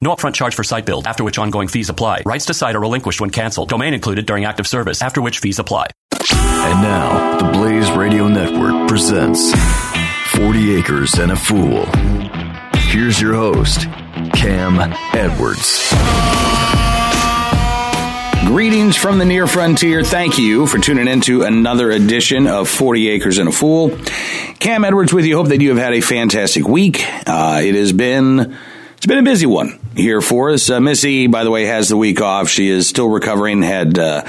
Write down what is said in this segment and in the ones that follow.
No upfront charge for site build, after which ongoing fees apply. Rights to site are relinquished when canceled. Domain included during active service, after which fees apply. And now, the Blaze Radio Network presents 40 Acres and a Fool. Here's your host, Cam Edwards. Greetings from the near frontier. Thank you for tuning in to another edition of 40 Acres and a Fool. Cam Edwards with you. Hope that you have had a fantastic week. Uh, it has been it's been a busy one here for us. Uh, Missy, by the way, has the week off. She is still recovering. Had uh,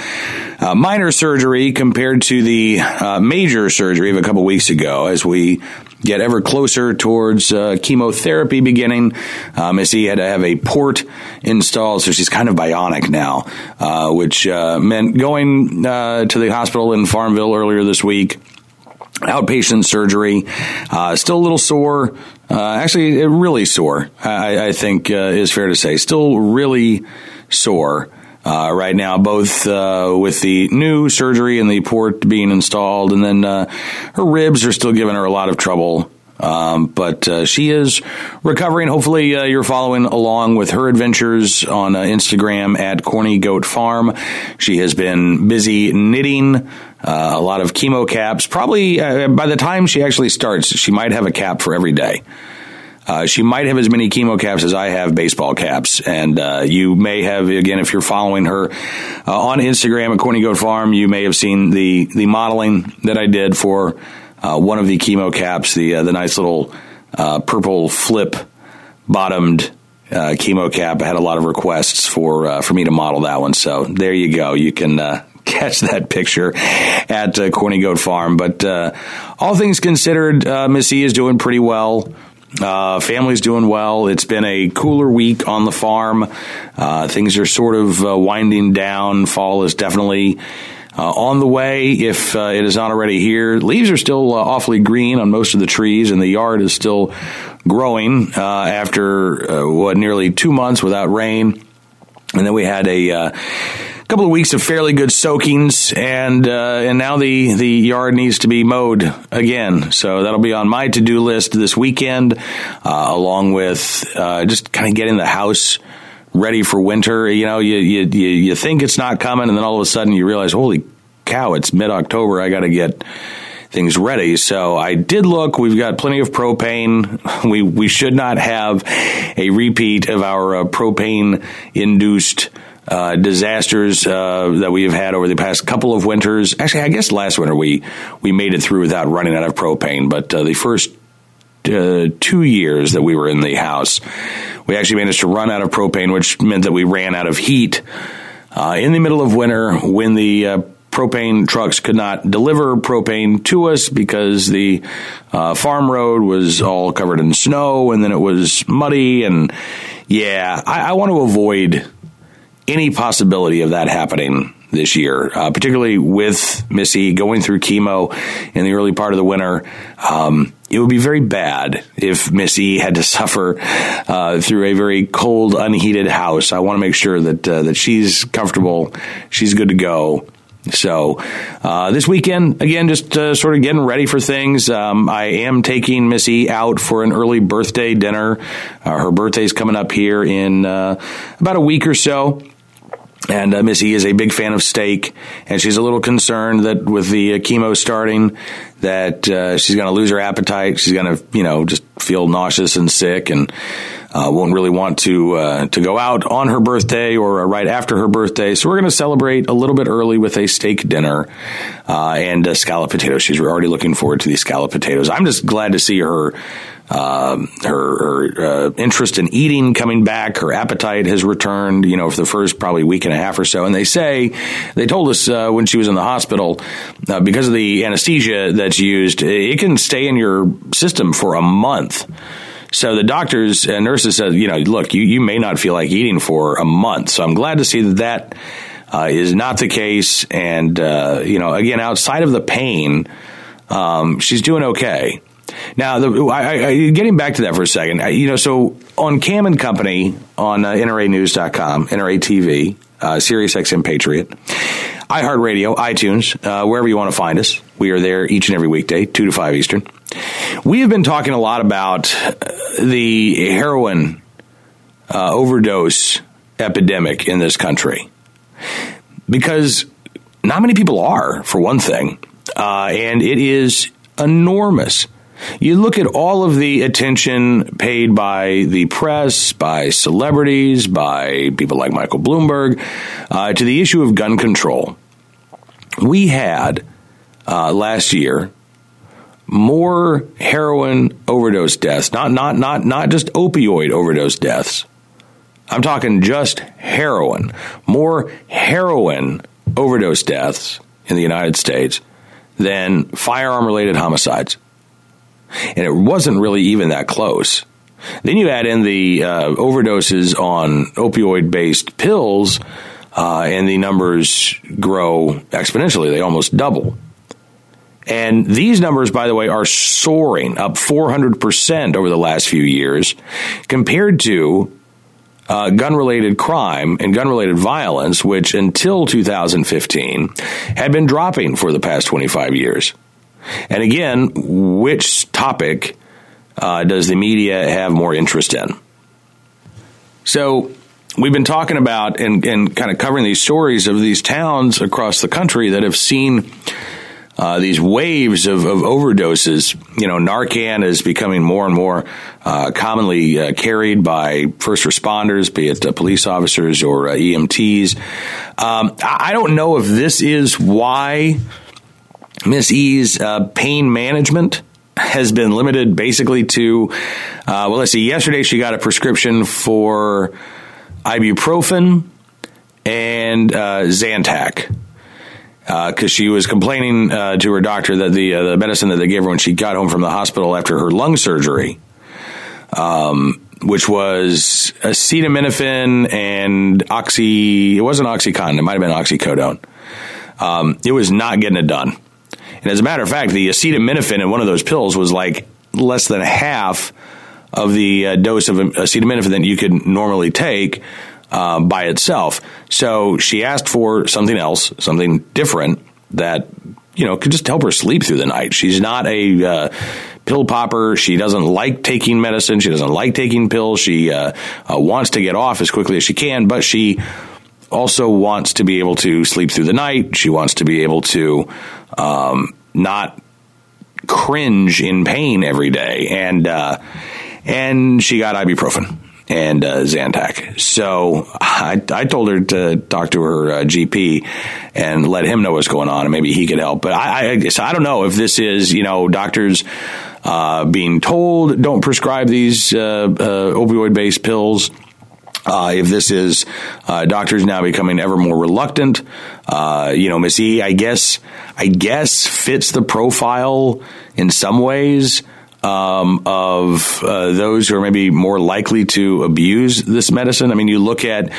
minor surgery compared to the uh, major surgery of a couple weeks ago. As we get ever closer towards uh, chemotherapy beginning, uh, Missy had to have a port installed, so she's kind of bionic now, which meant going to the hospital in Farmville earlier this week outpatient surgery. Uh, still a little sore. Uh, actually, really sore. I, I think uh, is fair to say. Still really sore. Uh, right now, both uh, with the new surgery and the port being installed, and then uh, her ribs are still giving her a lot of trouble. Um, but uh, she is recovering. Hopefully, uh, you're following along with her adventures on uh, Instagram at Corny Goat Farm. She has been busy knitting uh, a lot of chemo caps. Probably uh, by the time she actually starts, she might have a cap for every day. Uh, she might have as many chemo caps as I have baseball caps. And you may have, again, if you're following her on Instagram at Corny Goat Farm, you may have seen the, the modeling that I did for uh, one of the chemo caps, the uh, the nice little uh, purple flip bottomed uh, chemo cap. I had a lot of requests for uh, for me to model that one, so there you go. You can. Uh, catch that picture at uh, Corny Goat Farm. But all things considered, Missy is doing pretty well. Uh, family's doing well. It's been a cooler week on the farm. Uh, things are sort of uh, winding down. Fall is definitely uh, on the way, if uh, it is not already here, leaves are still uh, awfully green on most of the trees, and the yard is still growing uh, after uh, what nearly two months without rain. And then we had a uh, couple of weeks of fairly good soakings, and and now the the yard needs to be mowed again. So that'll be on my to do list this weekend, along with just kind of getting the house ready for winter. You know, you, you, you think it's not coming, and then all of a sudden you realize, holy cow, it's mid October. I got to get things ready. So I did look. We've got plenty of propane. We we should not have a repeat of our uh, propane induced. Uh, disasters uh, that we have had over the past couple of winters. Actually, I guess last winter we we made it through without running out of propane, but uh, the first uh, two years that we were in the house, we actually managed to run out of propane, which meant that we ran out of heat uh, in the middle of winter when the uh, propane trucks could not deliver propane to us because the uh, farm road was all covered in snow and then it was muddy. And yeah, I, I want to avoid any possibility of that happening this year, uh, particularly with Missy going through chemo in the early part of the winter. Um, it would be very bad if Missy had to suffer uh, through a very cold, unheated house. I want to make sure that uh, that she's comfortable, she's good to go. So uh, this weekend, again, just uh, sort of getting ready for things. Um, I am taking Missy out for an early birthday dinner. Uh, her birthday's coming up here in uh, about a week or so. And uh, Missy is a big fan of steak, and she's a little concerned that with the uh, chemo starting, that uh, she's going to lose her appetite. She's going to, you know, just feel nauseous and sick. And uh, won't really want to uh, to go out on her birthday or right after her birthday. So we're going to celebrate a little bit early with a steak dinner uh, and scallop potatoes. She's already looking forward to these scallop potatoes. I'm just glad to see her. Um, her, her uh, interest in eating coming back, her appetite has returned. You know, for the first probably week and a half or so. And they say they told us uh, when she was in the hospital because of the anesthesia that's used, it can stay in your system for a month. So the doctors and nurses said, you know, look, you, you may not feel like eating for a month. So I'm glad to see that that uh, is not the case. And, uh, you know, again, outside of the pain, um, she's doing okay. Now, the, I, I, getting back to that for a second, I, you know, so on Cam and Company on uh, NRAnews.com, NRA TV, uh, Sirius XM Patriot, iHeartRadio, iTunes, uh, wherever you want to find us. We are there each and every weekday, 2 to 5 Eastern. We have been talking a lot about uh, the heroin uh, overdose epidemic in this country because not many people are, for one thing, uh, and it is enormous. You look at all of the attention paid by the press, by celebrities, by people like Michael Bloomberg, uh, to the issue of gun control. We had uh, last year more heroin overdose deaths, not not not not just opioid overdose deaths. I'm talking just heroin. More heroin overdose deaths in the United States than firearm related homicides. And it wasn't really even that close. Then you add in the uh, overdoses on opioid based pills, uh, and the numbers grow exponentially. They almost double. And these numbers, by the way, are soaring up 400% over the last few years compared to uh, gun related crime and gun related violence, which until 2015 had been dropping for the past 25 years. And again, which topic uh, does the media have more interest in? So, we've been talking about and, and kind of covering these stories of these towns across the country that have seen uh, these waves of, of, overdoses. You know, Narcan is becoming more and more uh, commonly uh, carried by first responders, be it uh, police officers or uh, EMTs. Um, I don't know if this is why Miss E's uh, pain management has been limited basically to, well, let's see, yesterday she got a prescription for ibuprofen and Zantac because uh, she was complaining uh, to her doctor that the uh, the medicine that they gave her when she got home from the hospital after her lung surgery, um, which was acetaminophen and oxy. It wasn't OxyContin. It might have been oxycodone. Um, it was not getting it done. And as a matter of fact, the acetaminophen in one of those pills was like less than half of the uh, dose of acetaminophen that you could normally take uh, by itself. So she asked for something else, something different that you know could just help her sleep through the night. She's not a uh, pill popper. She doesn't like taking medicine. She doesn't like taking pills. She uh, uh, wants to get off as quickly as she can, but she also wants to be able to sleep through the night. She wants to be able to um, not cringe in pain every day, and uh, and she got ibuprofen and uh, Zantac. So I, I told her to talk to her uh, GP and let him know what's going on, and maybe he could help. But I, I, so I don't know if this is you know doctors uh, being told don't prescribe these uh, uh, opioid based pills. Uh, if this is uh, doctors now becoming ever more reluctant, uh, you know, Miss E, I guess, I guess fits the profile in some ways um, of uh, those who are maybe more likely to abuse this medicine. I mean, you look at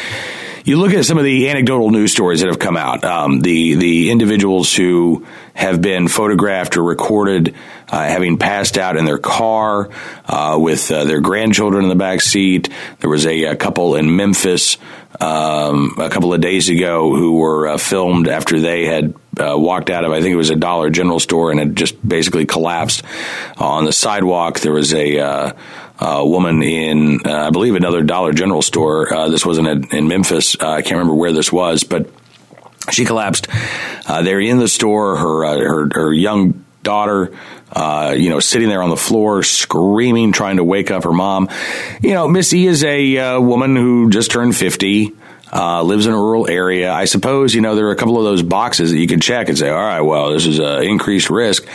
you look at some of the anecdotal news stories that have come out. Um, the the individuals who have been photographed or recorded uh, having passed out in their car uh, with uh, their grandchildren in the back seat. There was a, a couple in Memphis um, a couple of days ago who were uh, filmed after they had uh, walked out of, I think it was a Dollar General store, and had just basically collapsed on the sidewalk. There was a uh, uh, woman in, uh, I believe, another Dollar General store. Uh, this wasn't in, Memphis. Uh, I can't remember where this was, but she collapsed. Uh, they're in the store. Her, uh, her, her young daughter, uh, you know, sitting there on the floor screaming, trying to wake up her mom. You know, Miss E is a uh, woman who just turned 50. Uh, lives in a rural area. I suppose, you know, there are a couple of those boxes that you can check and say, all right, well, this is an increased risk.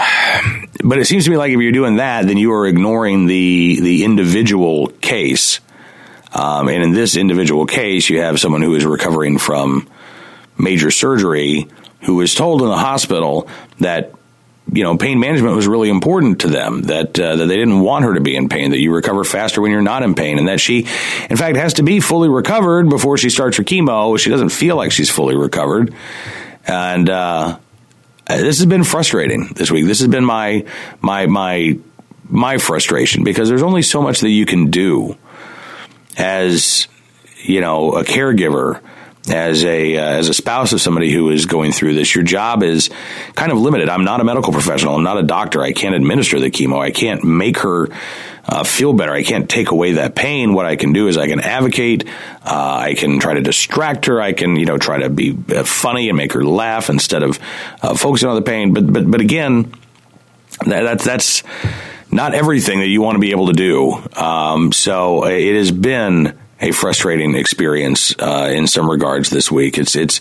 But it seems to me like if you're doing that, then you are ignoring the the individual case. Um, and in this individual case, you have someone who is recovering from major surgery who was told in the hospital that you know pain management was really important to them that uh, that they didn't want her to be in pain that you recover faster when you're not in pain and that she in fact has to be fully recovered before she starts her chemo she doesn't feel like she's fully recovered and uh, Uh, this has been frustrating this week. This has been my my my my frustration because there's only so much that you can do as you know a caregiver as a uh, as a spouse of somebody who is going through this your job is kind of limited. I'm not a medical professional. I'm not a doctor. I can't administer the chemo. I can't make her uh, feel better. I can't take away that pain. What i can do is i can advocate. Uh, i can try to distract her. I can you know try to be uh, funny and make her laugh instead of uh, focusing on the pain. But but but again that, that's that's not everything that you want to be able to do. Um, so it has been a frustrating experience uh, in some regards this week. It's it's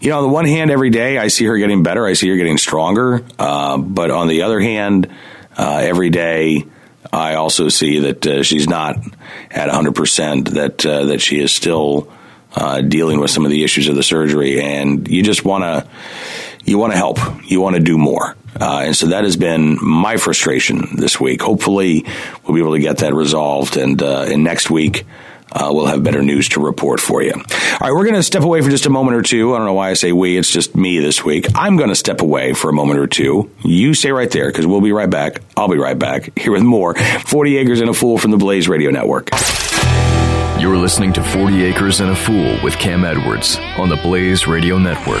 you know on the one hand, every day I see her getting better, I see her getting stronger, uh, but on the other hand, uh, every day I also see that uh, she's not at 100 percent. That uh, that she is still uh, dealing with some of the issues of the surgery, and you just want to you want to help, you want to do more. Uh, and so that has been my frustration this week. Hopefully, we'll be able to get that resolved. And, uh, and next week, uh, we'll have better news to report for you. All right, we're going to step away for just a moment or two. I don't know why I say we, it's just me this week. I'm going to step away for a moment or two. You stay right there because we'll be right back. I'll be right back here with more 40 Acres and a Fool from the Blaze Radio Network. You're listening to 40 Acres and a Fool with Cam Edwards on the Blaze Radio Network.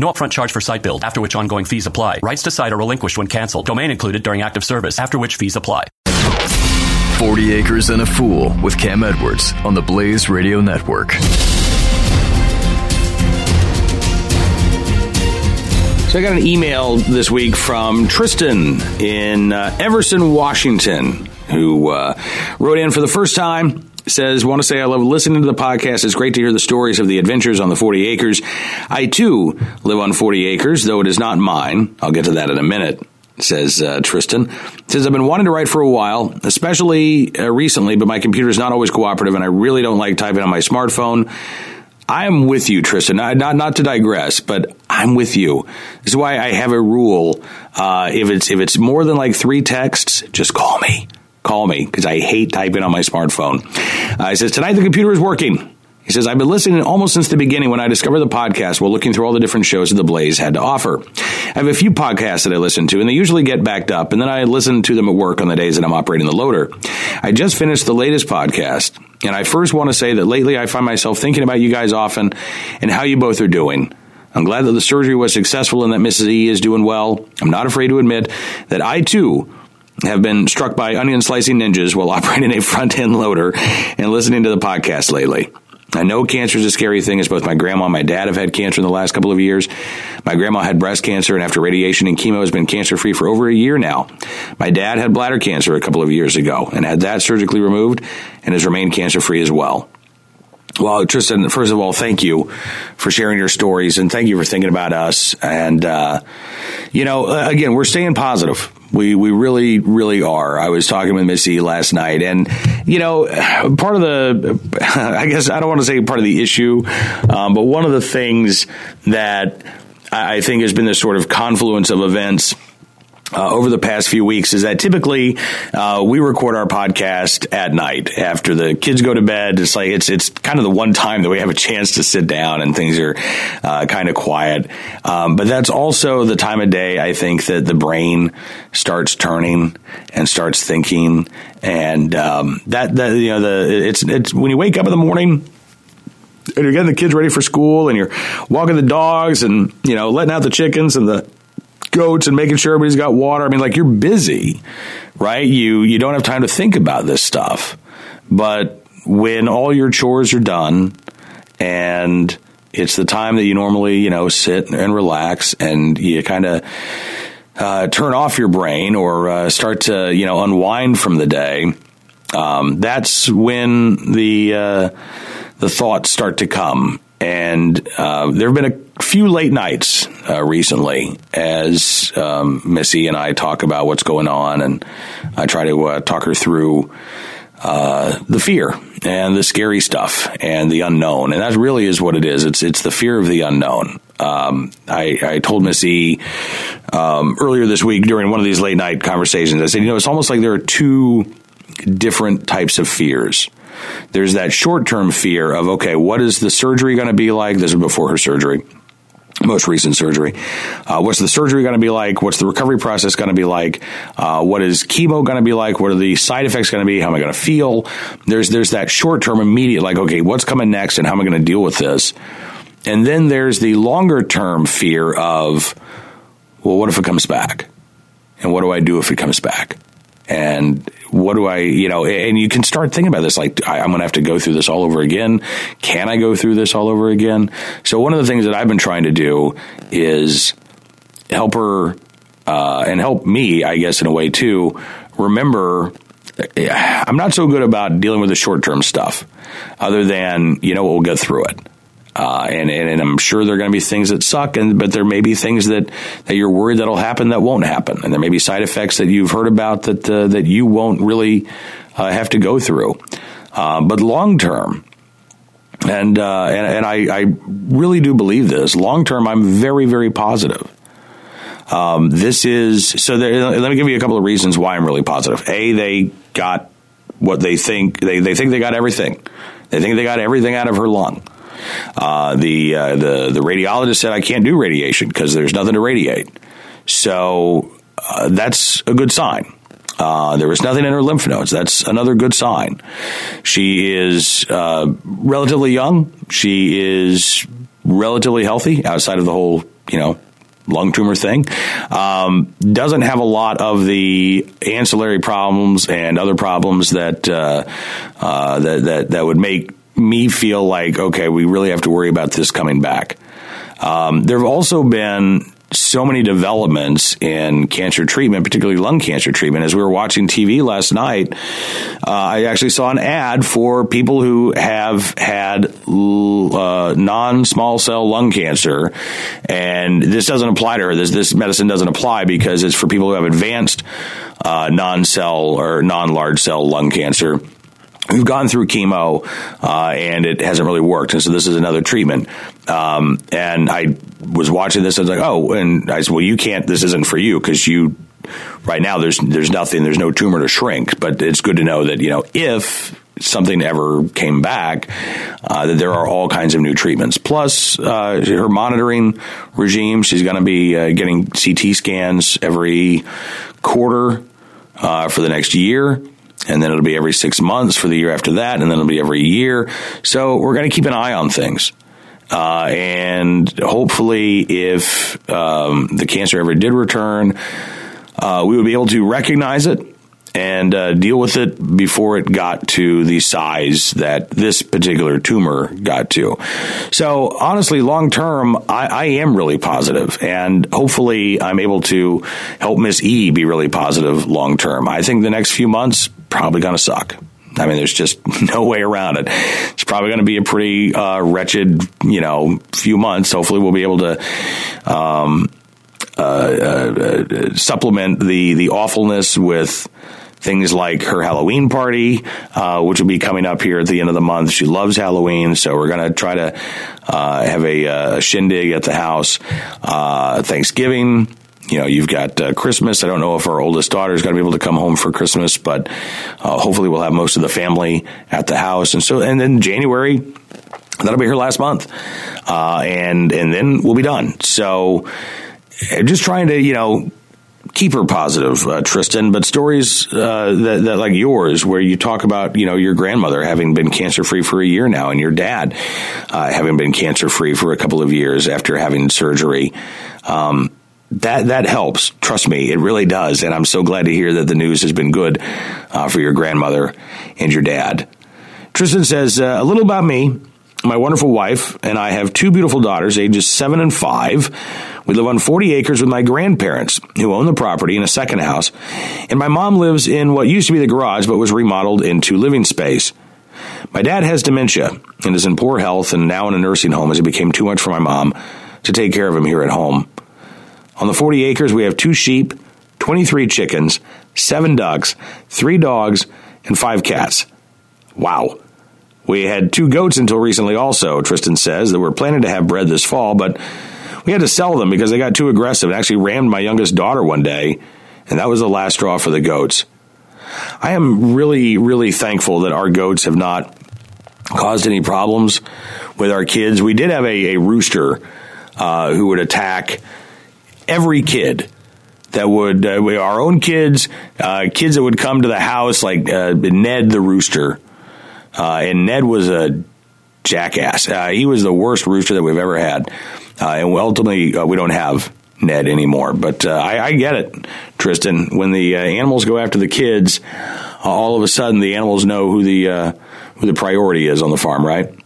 No upfront charge for site build, after which ongoing fees apply. Rights to site are relinquished when canceled. Domain included during active service, after which fees apply. 40 Acres and a Fool with Cam Edwards on the Blaze Radio Network. So I got an email this week from Tristan in uh, Everson, Washington, who uh, wrote in for the first time. Says, want to say I love listening to the podcast. It's great to hear the stories of the adventures on the 40 acres. I too live on 40 acres, though it is not mine. I'll get to that in a minute says uh, Tristan. Says, I've been wanting to write for a while, especially uh, recently, but my computer is not always cooperative and I really don't like typing on my smartphone. I'm with you, Tristan. Not, not, not to digress, but I'm with you. This is why I have a rule. Uh, if it's if it's more than like three texts, just call me. Call me because I hate typing on my smartphone. Uh, he says tonight the computer is working. He says, I've been listening almost since the beginning when I discovered the podcast while looking through all the different shows that the Blaze had to offer. I have a few podcasts that I listen to, and they usually get backed up, and then I listen to them at work on the days that I'm operating the loader. I just finished the latest podcast, and I first want to say that lately I find myself thinking about you guys often and how you both are doing. I'm glad that the surgery was successful and that Mrs. E is doing well. I'm not afraid to admit that I too have been struck by onion slicing ninjas while operating a front end loader and listening to the podcast lately. I know cancer is a scary thing as both my grandma and my dad have had cancer in the last couple of years. My grandma had breast cancer and after radiation and chemo has been cancer free for over a year now. My dad had bladder cancer a couple of years ago and had that surgically removed and has remained cancer free as well. Well, Tristan, first of all, thank you for sharing your stories and thank you for thinking about us. And, uh, you know, again, we're staying positive. We, we really, really are. I was talking with Missy last night and, you know, part of the, I guess I don't want to say part of the issue, um, but one of the things that I think has been this sort of confluence of events uh, over the past few weeks is that typically uh, we record our podcast at night after the kids go to bed. It's like it's it's kind of the one time that we have a chance to sit down and things are uh, kind of quiet. Um, but that's also the time of day I think that the brain starts turning and starts thinking, and um, that that you know the it's it's when you wake up in the morning and you're getting the kids ready for school and you're walking the dogs and you know letting out the chickens and the goats and making sure everybody's got water. I mean, like you're busy, right? You you don't have time to think about this stuff. But when all your chores are done and it's the time that you normally, you know, sit and relax and you kind of uh, turn off your brain or uh, start to, you know, unwind from the day. Um, that's when the uh, the thoughts start to come and uh, there have been a few late nights uh, recently as um, Missy and I talk about what's going on, and I try to uh, talk her through uh, the fear and the scary stuff and the unknown, and that really is what it is. It's it's the fear of the unknown. Um, I, I, told Missy um, earlier this week during one of these late night conversations. I said, you know, it's almost like there are two different types of fears there's that short term fear of, okay, what is the surgery going to be like? This is before her surgery most recent surgery. Uh, what's the surgery going to be like? What's the recovery process going to be like? Uh, what is chemo going to be like? What are the side effects going to be? How am I going to feel? There's there's that short term immediate like okay, what's coming next and how am I going to deal with this? And then there's the longer term fear of well, what if it comes back? And what do I do if it comes back? and what do I, you know, and you can start thinking about this like, I, am going to have to go through this all over again. Can I go through this all over again? So, one of the things that I've been trying to do is help her uh, and help me, I guess, in a way too, remember. I'm not so good about dealing with the short term stuff, other than, you know, we'll get through it. Uh, and, and, and, I'm sure there are going to be things that suck, and but there may be things that, that you're worried that'll happen that won't happen, and there may be side effects that you've heard about that uh, that you won't really uh, have to go through. Uh, but long term, and, uh, and and I, I really do believe this. Long term, I'm very very positive. Um, this is so. There, let me give you a couple of reasons why I'm really positive. A, they got what they think they they think they got everything. They think they got everything out of her lung. Uh, the uh, the the radiologist said I can't do radiation because there's nothing to radiate. So uh, that's a good sign. Uh, there was nothing in her lymph nodes. That's another good sign. She is uh, relatively young. She is relatively healthy outside of the whole, you know, lung tumor thing. Um, doesn't have a lot of the ancillary problems and other problems that uh, uh, that, that that would make me feel like, okay, we really have to worry about this coming back. Um, there have also been so many developments in cancer treatment, particularly lung cancer treatment. As we were watching TV last night, uh, I actually saw an ad for people who have had uh, non small cell lung cancer. And this doesn't apply to her. This, this medicine doesn't apply because it's for people who have advanced uh, non cell or non large cell lung cancer who've gone through chemo uh, and it hasn't really worked, and so this is another treatment. Um, and I was watching this, I was like, oh, and I said, well, you can't. This isn't for you because you right now there's there's nothing, there's no tumor to shrink. But it's good to know that you know if something ever came back, uh, that there are all kinds of new treatments. Plus, uh, her monitoring regime, she's going to be uh, getting CT scans every quarter uh, for the next year and then it'll be every six months for the year after that, and then it'll be every year. So we're going to keep an eye on things. Uh, and hopefully, if um, the cancer ever did return, uh, we would be able to recognize it and uh, deal with it before it got to the size that this particular tumor got to. So, honestly, long term, I, I, am really positive, and hopefully, I'm able to help Miss E be really positive long term. I think the next few months probably going to suck. I mean, there's just no way around it. It's probably going to be a pretty uh, wretched, you know, few months. Hopefully, we'll be able to um, uh, uh, supplement the the awfulness with things like her Halloween party, uh, which will be coming up here at the end of the month. She loves Halloween, so we're going to try to uh, have a, uh, a, shindig at the house. Uh, Thanksgiving, you know, you've got uh, Christmas. I don't know if our oldest daughter is going to be able to come home for Christmas, but uh, hopefully we'll have most of the family at the house. And so, and then January, that'll be her last month, and and then we'll be done. So, just trying to you know keep her positive, uh, Tristan. But stories uh, that, that, like yours, where you talk about you know your grandmother having been cancer free for a year now, and your dad uh, having been cancer free for a couple of years after having surgery. Um, that that helps. Trust me, it really does. And I'm so glad to hear that the news has been good uh, for your grandmother and your dad. Tristan says uh, a little about me my wonderful wife and I have two beautiful daughters, ages seven and five. We live on 40 acres with my grandparents, who own the property in a second house. And my mom lives in what used to be the garage, but was remodeled into living space. My dad has dementia and is in poor health and now in a nursing home as it became too much for my mom to take care of him here at home. On the 40 acres, we have two sheep, 23 chickens, seven ducks, three dogs, and five cats. Wow. We had two goats until recently, also, Tristan says, that were planning to have bred this fall, but we had to sell them because they got too aggressive and actually rammed my youngest daughter one day, and that was the last straw for the goats. I am really, really thankful that our goats have not caused any problems with our kids. We did have a, a rooster uh, who would attack every kid that would uh, our own kids, uh, kids that would come to the house like uh, Ned the rooster uh, and Ned was a jackass. Uh, he was the worst rooster that we've ever had. Uh, and ultimately, we don't have Ned anymore. But I, I, get it, Tristan. When the animals go after the kids, all of a sudden the animals know who the who the priority is on the farm, right?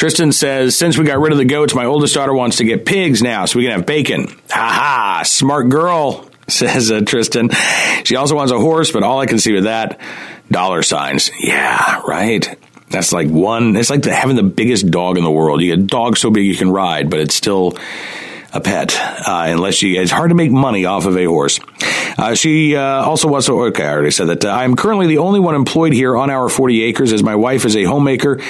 Tristan says, since we got rid of the goats, my oldest daughter wants to get pigs now so we can have bacon. Ha ha, smart girl, says uh, Tristan. She also wants a horse, but all I can see with that dollar signs. Yeah, right. That's like one. It's like the, having the biggest dog in the world. You get a dog so big you can ride, but it's still a pet uh, unless you. It's hard to make money off of a horse. Uh, she uh, also wants to. Okay, I already said that. Uh, I'm currently the only one employed here on our 40 acres, as my wife is a homemaker.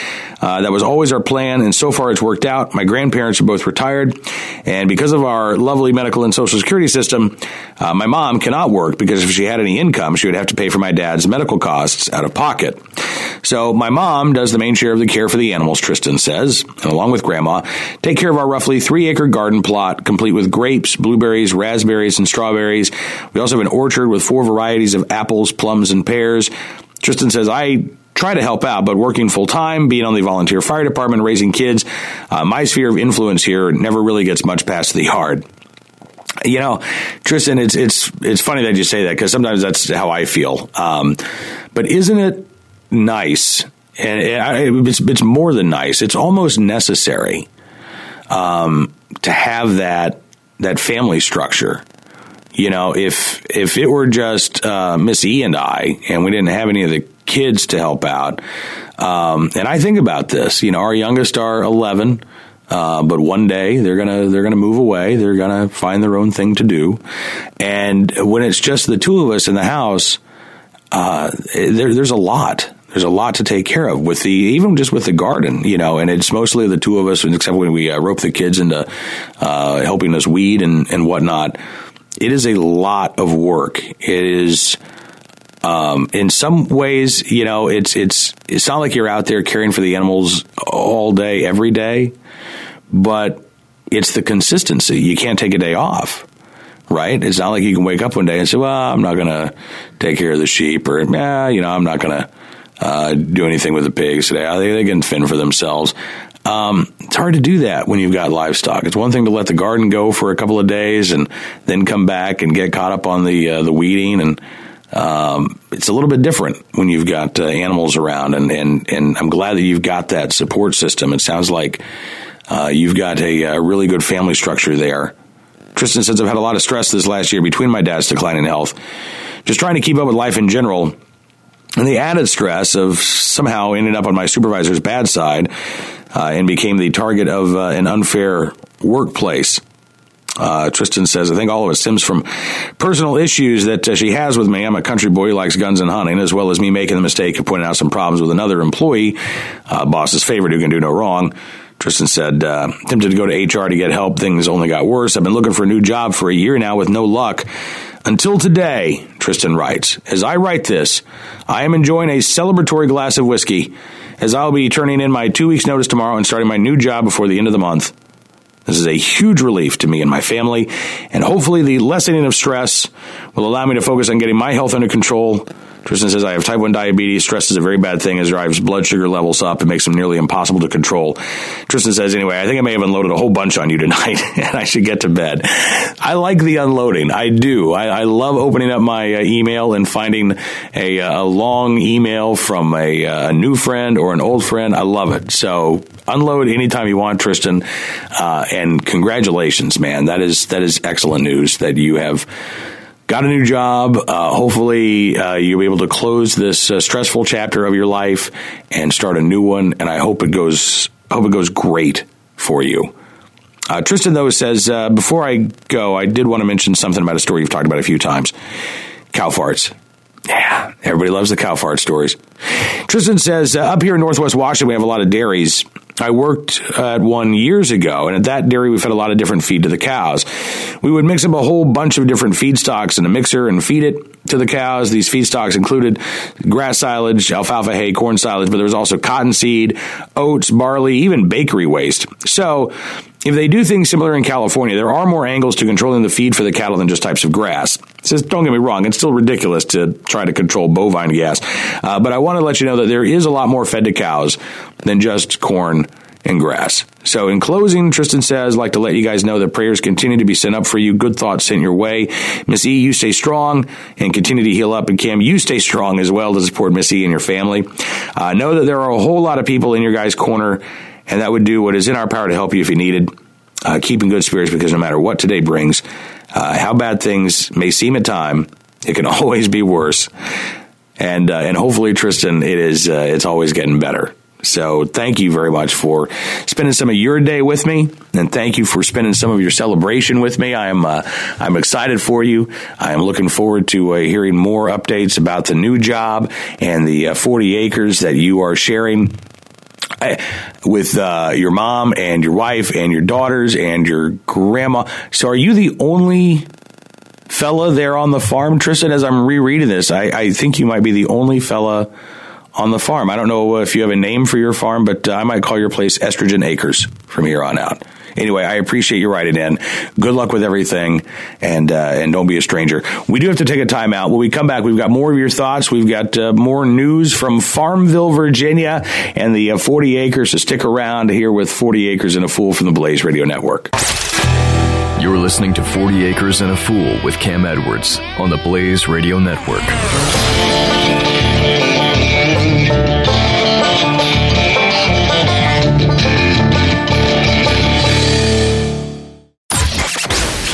Uh, that was always our plan, and so far it's worked out. My grandparents are both retired, and because of our lovely medical and social security system, uh, my mom cannot work because if she had any income, she would have to pay for my dad's medical costs out of pocket. So my mom does the main share of the care for the animals, Tristan says, and along with grandma, take care of our roughly three acre garden plot, complete with grapes, blueberries, raspberries, and strawberries. We also have an orchard with four varieties of apples, plums, and pears. Tristan says, I try to help out, but working full time, being on the volunteer fire department, raising kids, uh, my sphere of influence here never really gets much past the yard. You know, Tristan, it's it's it's funny that you say that because sometimes that's how I feel. Um, but isn't it nice? And it, it's it's more than nice. It's almost necessary um, to have that that family structure you know, if if it were just uh, Miss E and I, and we didn't have any of the kids to help out, um, and I think about this, you know, our youngest are eleven. Uh, but one day they're gonna they're gonna move away. They're gonna find their own thing to do, and when it's just the two of us in the house, uh, there, there's a lot there's a lot to take care of with the even just with the garden, you know, and it's mostly the two of us, except when we uh, rope the kids into uh, helping us weed and and whatnot it is a lot of work. It is. Um, in some ways, you know, it's it's it's not like you're out there caring for the animals all day, every day, but it's the consistency. You can't take a day off, right? It's not like you can wake up one day and say, "Well, I'm not going to take care of the sheep," or "Yeah, you know, I'm not going to uh, do anything with the pigs today. They, they can fend for themselves." Um, it's hard to do that when you've got livestock. It's one thing to let the garden go for a couple of days and then come back and get caught up on the uh, the weeding, and um, it's a little bit different when you've got uh, animals around. And, and and I'm glad that you've got that support system. It sounds like uh, you've got a, a, really good family structure there. Tristan says I've had a lot of stress this last year between my dad's declining health, just trying to keep up with life in general and the added stress of somehow ending up on my supervisor's bad side uh, and became the target of uh, an unfair workplace. Uh, Tristan says, I think all of it stems from personal issues that uh, she has with me. I'm a country boy who likes guns and hunting, as well as me making the mistake of pointing out some problems with another employee, uh, boss's favorite who can do no wrong. Tristan said, uh, attempted to go to HR to get help. Things only got worse. I've been looking for a new job for a year now with no luck. Until today, Tristan writes, as I write this, I am enjoying a celebratory glass of whiskey as I'll be turning in my two weeks notice tomorrow and starting my new job before the end of the month. This is a huge relief to me and my family, and hopefully the lessening of stress will allow me to focus on getting my health under control Tristan says, I have type 1 diabetes. Stress is a very bad thing. It drives blood sugar levels up and makes them nearly impossible to control. Tristan says, anyway, I think I may have unloaded a whole bunch on you tonight and I should get to bed. I like the unloading. I do. I, I love opening up my uh, email and finding a, uh, a long email from a, uh, a, new friend or an old friend. I love it. So unload anytime you want, Tristan. Uh, and congratulations, man. That is, that is excellent news that you have got a new job. Uh, hopefully, uh, you'll be able to close this uh, stressful chapter of your life and start a new one. And I hope it goes. Hope it goes great for you. Uh, Tristan though says uh, before I go, I did want to mention something about a story you've talked about a few times. Cow farts. Yeah, everybody loves the cow fart stories. Tristan says uh, up here in Northwest Washington, we have a lot of dairies I worked at one years ago, and at that dairy, we fed a lot of different feed to the cows. We would mix up a whole bunch of different feedstocks in a mixer and feed it to the cows. These feedstocks included grass silage, alfalfa hay, corn silage, but there was also cottonseed, oats, barley, even bakery waste. So, if they do things similar in California, there are more angles to controlling the feed for the cattle than just types of grass. Says, don't get me wrong, it's still ridiculous to try to control bovine gas. Uh, but I want to let you know that there is a lot more fed to cows than just corn and grass. So, in closing, Tristan says, like to let you guys know that prayers continue to be sent up for you. Good thoughts sent your way. Miss E, you stay strong and continue to heal up. And Cam, you stay strong as well to support Miss E and your family. Uh, know that there are a whole lot of people in your guys' corner, and that would do what is in our power to help you if you needed. Uh, keep in good spirits because no matter what today brings, uh, how bad things may seem at time, it can always be worse. And uh, and hopefully, Tristan, it is uh, it's always getting better. So thank you very much for spending some of your day with me, and thank you for spending some of your celebration with me. I am uh, I'm excited for you. I am looking forward to uh, hearing more updates about the new job and the uh, 40 acres that you are sharing with uh, your mom and your wife and your daughters and your grandma. So, are you the only fella there on the farm, Tristan? As I'm rereading this, I, I think you might be the only fella on the farm. I don't know if you have a name for your farm, but uh, I might call your place Estrogen Acres from here on out. Anyway, I appreciate you writing in. Good luck with everything, and uh, and don't be a stranger. We do have to take a time out. When we come back, we've got more of your thoughts. We've got uh, more news from Farmville, Virginia, and the uh, 40 acres. So stick around here with 40 acres and a fool from the Blaze Radio Network. You're listening to 40 Acres and a Fool with Cam Edwards on the Blaze Radio Network.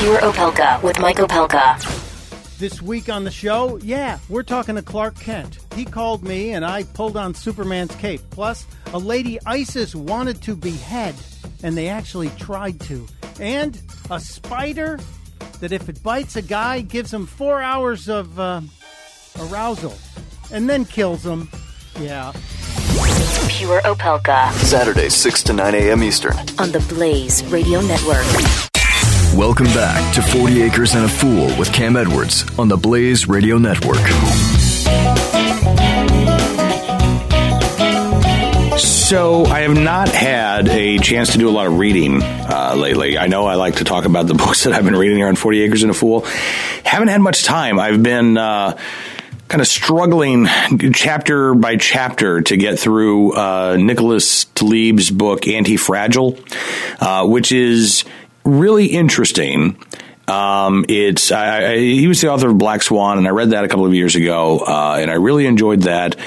Pure Opelka with Mike Opelka. This week on the show, yeah, we're talking to Clark Kent. He called me and I pulled on Superman's cape. Plus, a lady ISIS wanted to behead, and they actually tried to. And a spider that, if it bites a guy, gives him four hours of uh, arousal and then kills him. Yeah. Pure Opelka. Saturday, 6 to 9 a.m. Eastern. On the Blaze Radio Network. Welcome back to 40 Acres and a Fool with Cam Edwards on the Blaze Radio Network. So, I have not had a chance to do a lot of reading uh, lately. I know I like to talk about the books that I've been reading here on 40 Acres and a Fool. Haven't had much time. I've been. Uh, kind of struggling chapter by chapter to get through uh, Nicholas Taleb's book Anti Fragile, uh, which is really interesting. Um, it's I, I, he was the author of Black Swan, and I read that a couple of years ago, uh, and I really enjoyed that.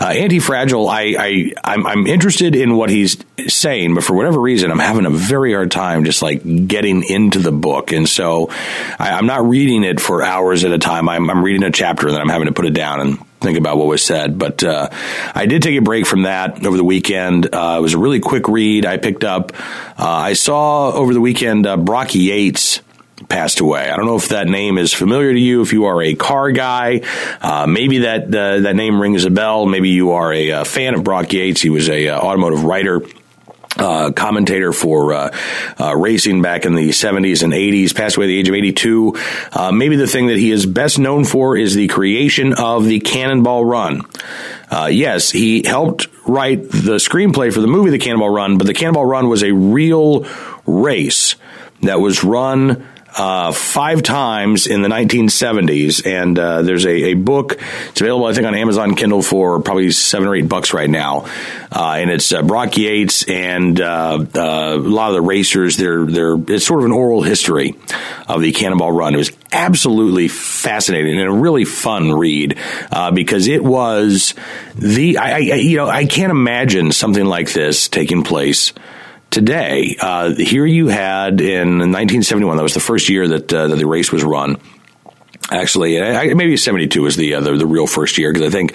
Uh, Anti Fragile, I, I I'm, I'm interested in what he's saying, but for whatever reason, I'm having a very hard time just like getting into the book, and so I, am not reading it for hours at a time. I'm, I'm reading a chapter, and then I'm having to put it down and think about what was said. But uh, I did take a break from that over the weekend. Uh, it was a really quick read. I picked up. Uh, I saw over the weekend uh, Brock Yates passed away. I don't know if that name is familiar to you. If you are a car guy, uh, maybe that uh, that name rings a bell. Maybe you are a, a fan of Brock Yates. He was a uh, automotive writer. Uh, commentator for uh, uh, racing back in the 70s and 80s, passed away at the age of 82. Uh, maybe the thing that he is best known for is the creation of the Cannonball Run. Uh, yes, he helped write the screenplay for the movie The Cannonball Run, but the Cannonball Run was a real race that was run uh, five times in the 1970s, and uh, there's a, a, book. It's available, I think, on Amazon Kindle for probably seven or eight bucks right now, uh, and it's uh, Brock Yates and uh, a lot of the racers. They're they're it's sort of an oral history of the Cannonball Run. It was absolutely fascinating and a really fun read because it was the I, I you know I can't imagine something like this taking place today. Uh, here you had in 1971, that was the first year that, uh, that the race was run. Actually, maybe '72 was the, uh, the, the real first year because I think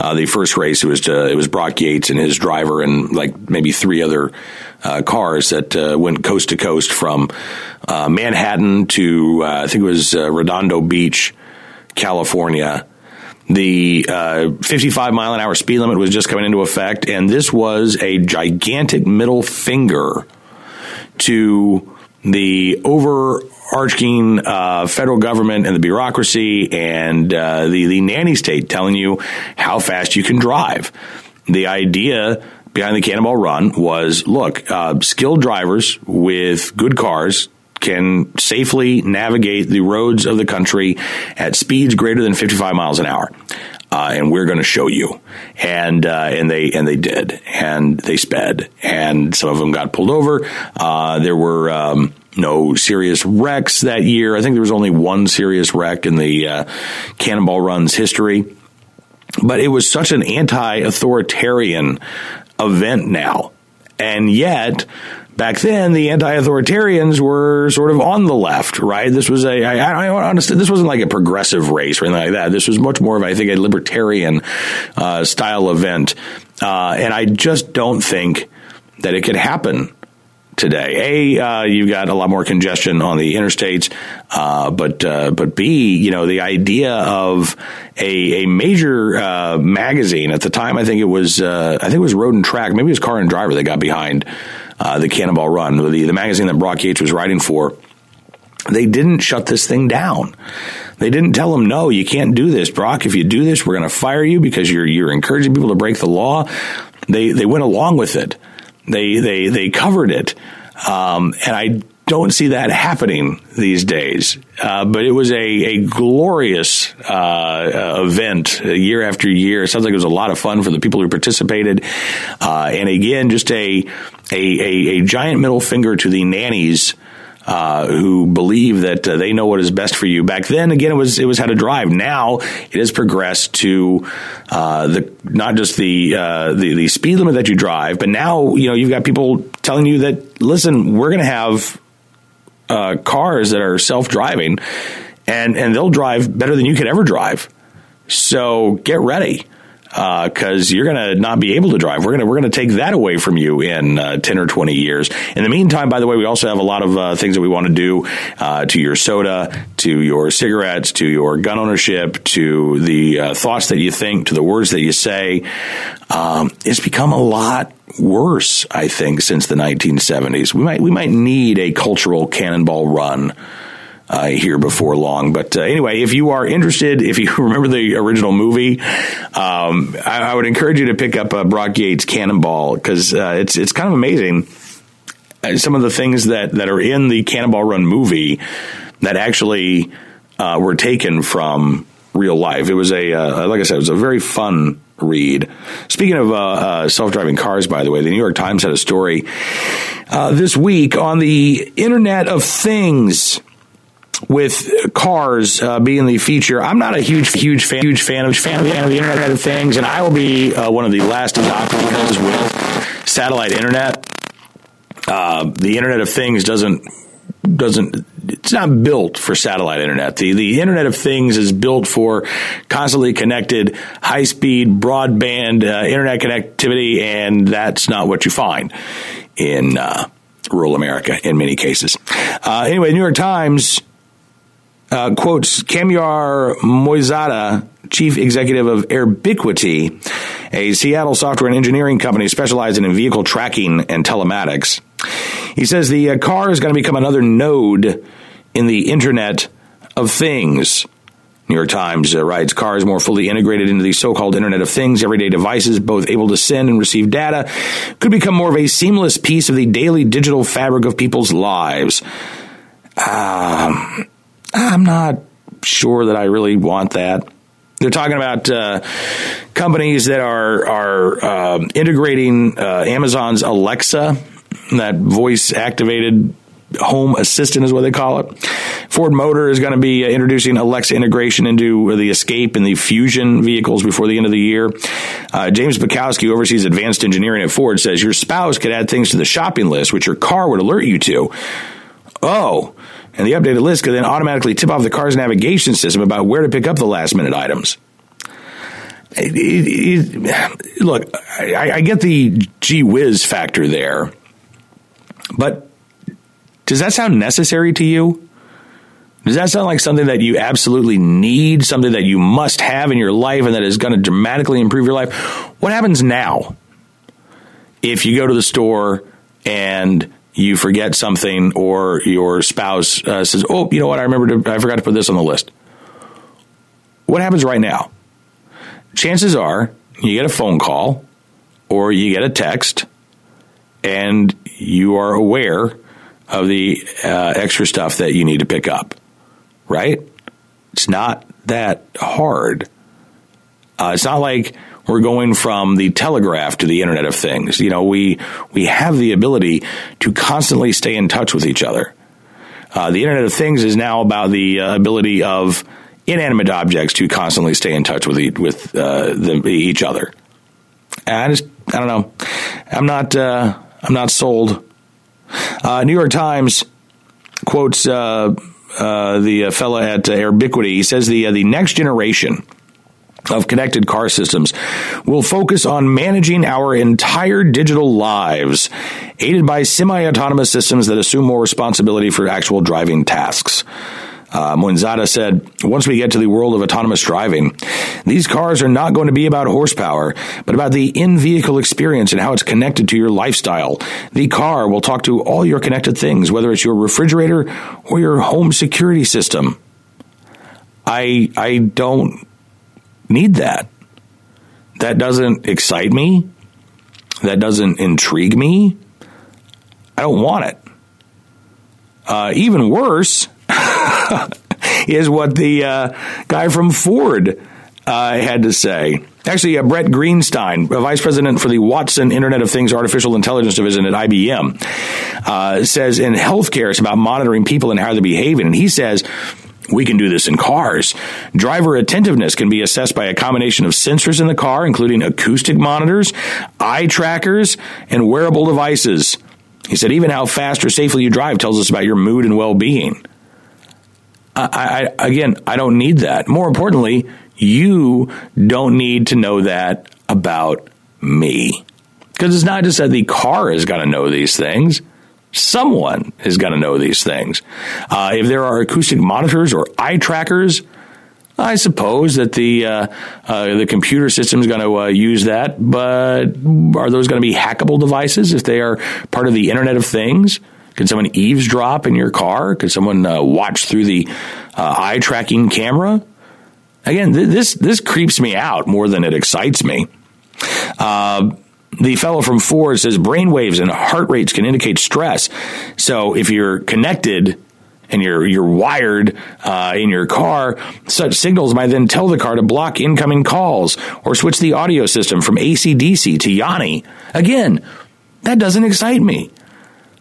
uh, the first race it was to, it was Brock Yates and his driver and like maybe three other uh, cars that uh, went coast to coast from Manhattan to I think it was Redondo Beach, California, the uh, 55 mile an hour speed limit was just coming into effect, and this was a gigantic middle finger to the overarching uh, federal government and the bureaucracy and uh, the the nanny state telling you how fast you can drive. The idea behind the Cannonball Run was: look, uh, skilled drivers with good cars can safely navigate the roads of the country at speeds greater than 55 miles an hour. Uh, and we're going to show you. And uh, and they and they did, and they sped, and some of them got pulled over. Uh, there were um, no serious wrecks that year. I think there was only one serious wreck in the uh, Cannonball Run's history. But it was such an anti-authoritarian event now, and yet back then the anti-authoritarians were sort of on the left, right? This was a, I, I understand, this wasn't like a progressive race or anything like that. This was much more of, I think, a libertarian uh, style event. Uh, and I just don't think that it could happen today. A, uh, you've got a lot more congestion on the interstates, uh, but uh, but B, you know, the idea of a a major uh, magazine at the time, I think it was uh, I think it was Road and Track, maybe it was Car and Driver that got behind uh, the Cannonball Run, the the magazine that Brock Yates was writing for. They didn't shut this thing down. They didn't tell him, no, you can't do this, Brock. If you do this, we're going to fire you because you're you're encouraging people to break the law. They they went along with it. They they they covered it, um, and I don't see that happening these days. Uh, but it was a, a glorious uh, event uh, year after year. It sounds like it was a lot of fun for the people who participated. Uh, and again, just a, a, a, a giant middle finger to the nannies uh, who believe that uh, they know what is best for you. Back then, again, it was it was how to drive. Now it has progressed to uh, the not just the, uh, the the speed limit that you drive, but now you know you've got people telling you that listen, we're going to have uh, cars that are self driving, and and they'll drive better than you could ever drive. So get ready because uh, you're going to not be able to drive. We're going to we're going to take that away from you in uh, ten or twenty years. In the meantime, by the way, we also have a lot of uh, things that we want to do uh, to your soda, to your cigarettes, to your gun ownership, to the uh, thoughts that you think, to the words that you say. Um, it's become a lot worse, I think, since the 1970s. We might we might need a cultural cannonball run uh, here before long. But uh, anyway, if you are interested, if you remember the original movie, um, I, I, would encourage you to pick up uh, Brock Yates' Cannonball because uh, it's it's kind of amazing. Uh, some of the things that, that are in the Cannonball Run movie that actually uh, were taken from real life. It was a like I said, it was a very fun read. Speaking of self-driving cars, by the way, the New York Times had a story this week on the Internet of Things with cars uh, being the feature, I'm not a huge, huge fan, huge fan of fan the, of the Internet of Things, and I will be uh, one of the last adopters with satellite internet. Uh, the Internet of Things doesn't doesn't it's not built for satellite internet. The the Internet of Things is built for constantly connected, high speed broadband uh, internet connectivity, and that's not what you find in uh, rural America in many cases. Uh, anyway, New York Times uh, quotes Kamyar Moinzadeh, chief executive of Airbiquity, a Seattle software and engineering company specializing in vehicle tracking and telematics. He says the uh, car is going to become another node in the Internet of Things. New York Times uh, writes cars more fully integrated into the so-called Internet of Things, everyday devices, both able to send and receive data, could become more of a seamless piece of the daily digital fabric of people's lives. Um, I'm not sure that I really want that. They're talking about uh, companies that are are uh, integrating uh, Amazon's Alexa, that voice activated home assistant is what they call it. Ford Motor is going to be uh, introducing Alexa integration into the Escape and the Fusion vehicles before the end of the year. Uh, James Buczkowski, who oversees advanced engineering at Ford, says your spouse could add things to the shopping list, which your car would alert you to. Oh, and the updated list could then automatically tip off the car's navigation system about where to pick up the last minute items. It, it, it, look, I, I get the gee whiz factor there, but does that sound necessary to you? Does that sound like something that you absolutely need, something that you must have in your life and that is going to dramatically improve your life? What happens now if you go to the store and you forget something or your spouse uh, says, "Oh, you know what? I remember to, I forgot to put this on the list." What happens right now? Chances are you get a phone call or you get a text and you are aware of the uh, extra stuff that you need to pick up. Right? It's not that hard. Uh, it's not like we're going from the telegraph to the Internet of Things. You know, we we have the ability to constantly stay in touch with each other. Uh, the Internet of Things is now about the uh, ability of inanimate objects to constantly stay in touch with e- with uh, the, each other. And I just I don't know. I'm not uh, I'm not sold. Uh, New York Times quotes uh, the fellow at Airbiquity. He says the the next generation of connected car systems will focus on managing our entire digital lives, aided by semi autonomous systems that assume more responsibility for actual driving tasks. Uh, said, once we get to the world of autonomous driving, these cars are not going to be about horsepower, but about the in vehicle experience and how it's connected to your lifestyle. The car will talk to all your connected things, whether it's your refrigerator or your home security system. I, I don't need that. That doesn't excite me. That doesn't intrigue me. I don't want it. Uh, even worse is what the uh, guy from Ford uh, had to say. Actually, uh, Bret Greenstein, vice president for the Watson Internet of Things Artificial Intelligence Division at IBM, uh, says in healthcare it's about monitoring people and how they're behaving. And he says we can do this in cars. Driver attentiveness can be assessed by a combination of sensors in the car, including acoustic monitors, eye trackers, and wearable devices. He said, even how fast or safely you drive tells us about your mood and well being. I, I, again, I don't need that. More importantly, you don't need to know that about me. Because it's not just that the car is going to know these things. Someone is going to know these things. Uh, if there are acoustic monitors or eye trackers, I suppose that the uh, uh, the computer system is going to uh, use that. But are those going to be hackable devices if they are part of the Internet of Things? Can someone eavesdrop in your car? Could someone uh, watch through the uh, eye tracking camera? Again, th- this this creeps me out more than it excites me. The fellow from Ford says brain waves and heart rates can indicate stress. So if you're connected and you're you're wired uh, in your car, such signals might then tell the car to block incoming calls or switch the audio system from AC/DC to Yanni. Again, that doesn't excite me.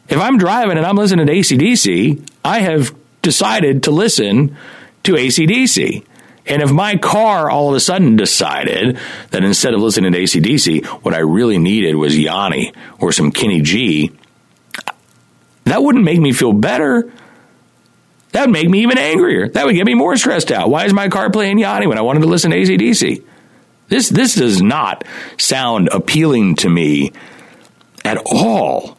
If I'm driving and I'm listening to AC/DC, I have decided to listen to AC/DC. And if my car all of a sudden decided that instead of listening to AC/DC, what I really needed was Yanni or some Kenny G, that wouldn't make me feel better. That would make me even angrier. That would get me more stressed out. Why is my car playing Yanni when I wanted to listen to AC/DC? This, this does not sound appealing to me at all.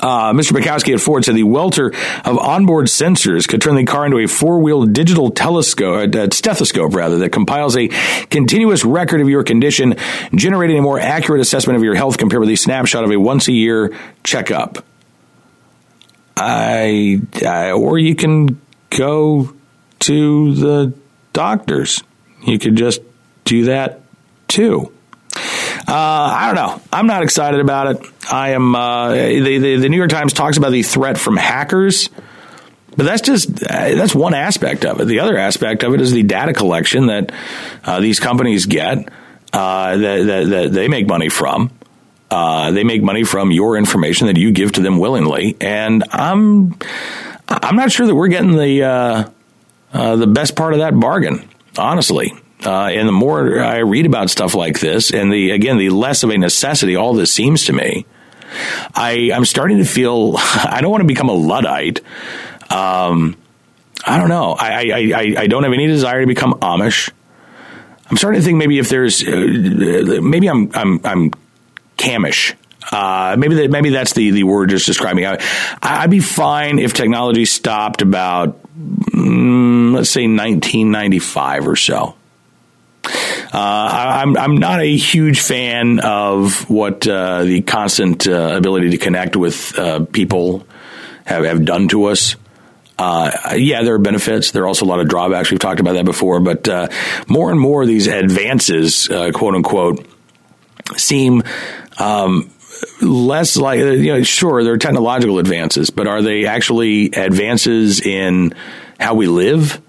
Uh, Mr. Buczkowski at Ford said the welter of onboard sensors could turn the car into a four-wheel digital telescope, uh, stethoscope rather, that compiles a continuous record of your condition, generating a more accurate assessment of your health compared with a snapshot of a once-a-year checkup. I, I or you can go to the doctors. You could just do that too. Uh, I don't know. I'm not excited about it. I am. Uh, the, the, the New York Times talks about the threat from hackers, but that's just uh, that's one aspect of it. The other aspect of it is the data collection that uh, these companies get uh, that, that, that they make money from. Uh, they make money from your information that you give to them willingly, and I'm I'm not sure that we're getting the the best part of that bargain, honestly. Uh, and the more I read about stuff like this, and the again, the less of a necessity all this seems to me, I I'm starting to feel I don't want to become a luddite. Um, I don't know. I, I, I, I don't have any desire to become Amish. I'm starting to think maybe if there's uh, maybe I'm I'm I'm camish. Uh, maybe that, maybe that's the, the word just describing. I, I'd be fine if technology stopped about mm, let's say 1995 or so. Uh, I, am I'm not a huge fan of what uh, the constant uh, ability to connect with uh, people have, have done to us. Uh, yeah, there are benefits. There are also a lot of drawbacks. We've talked about that before, but uh, more and more these advances, quote unquote, seem um, less like you know. Sure, there are technological advances, but are they actually advances in how we live?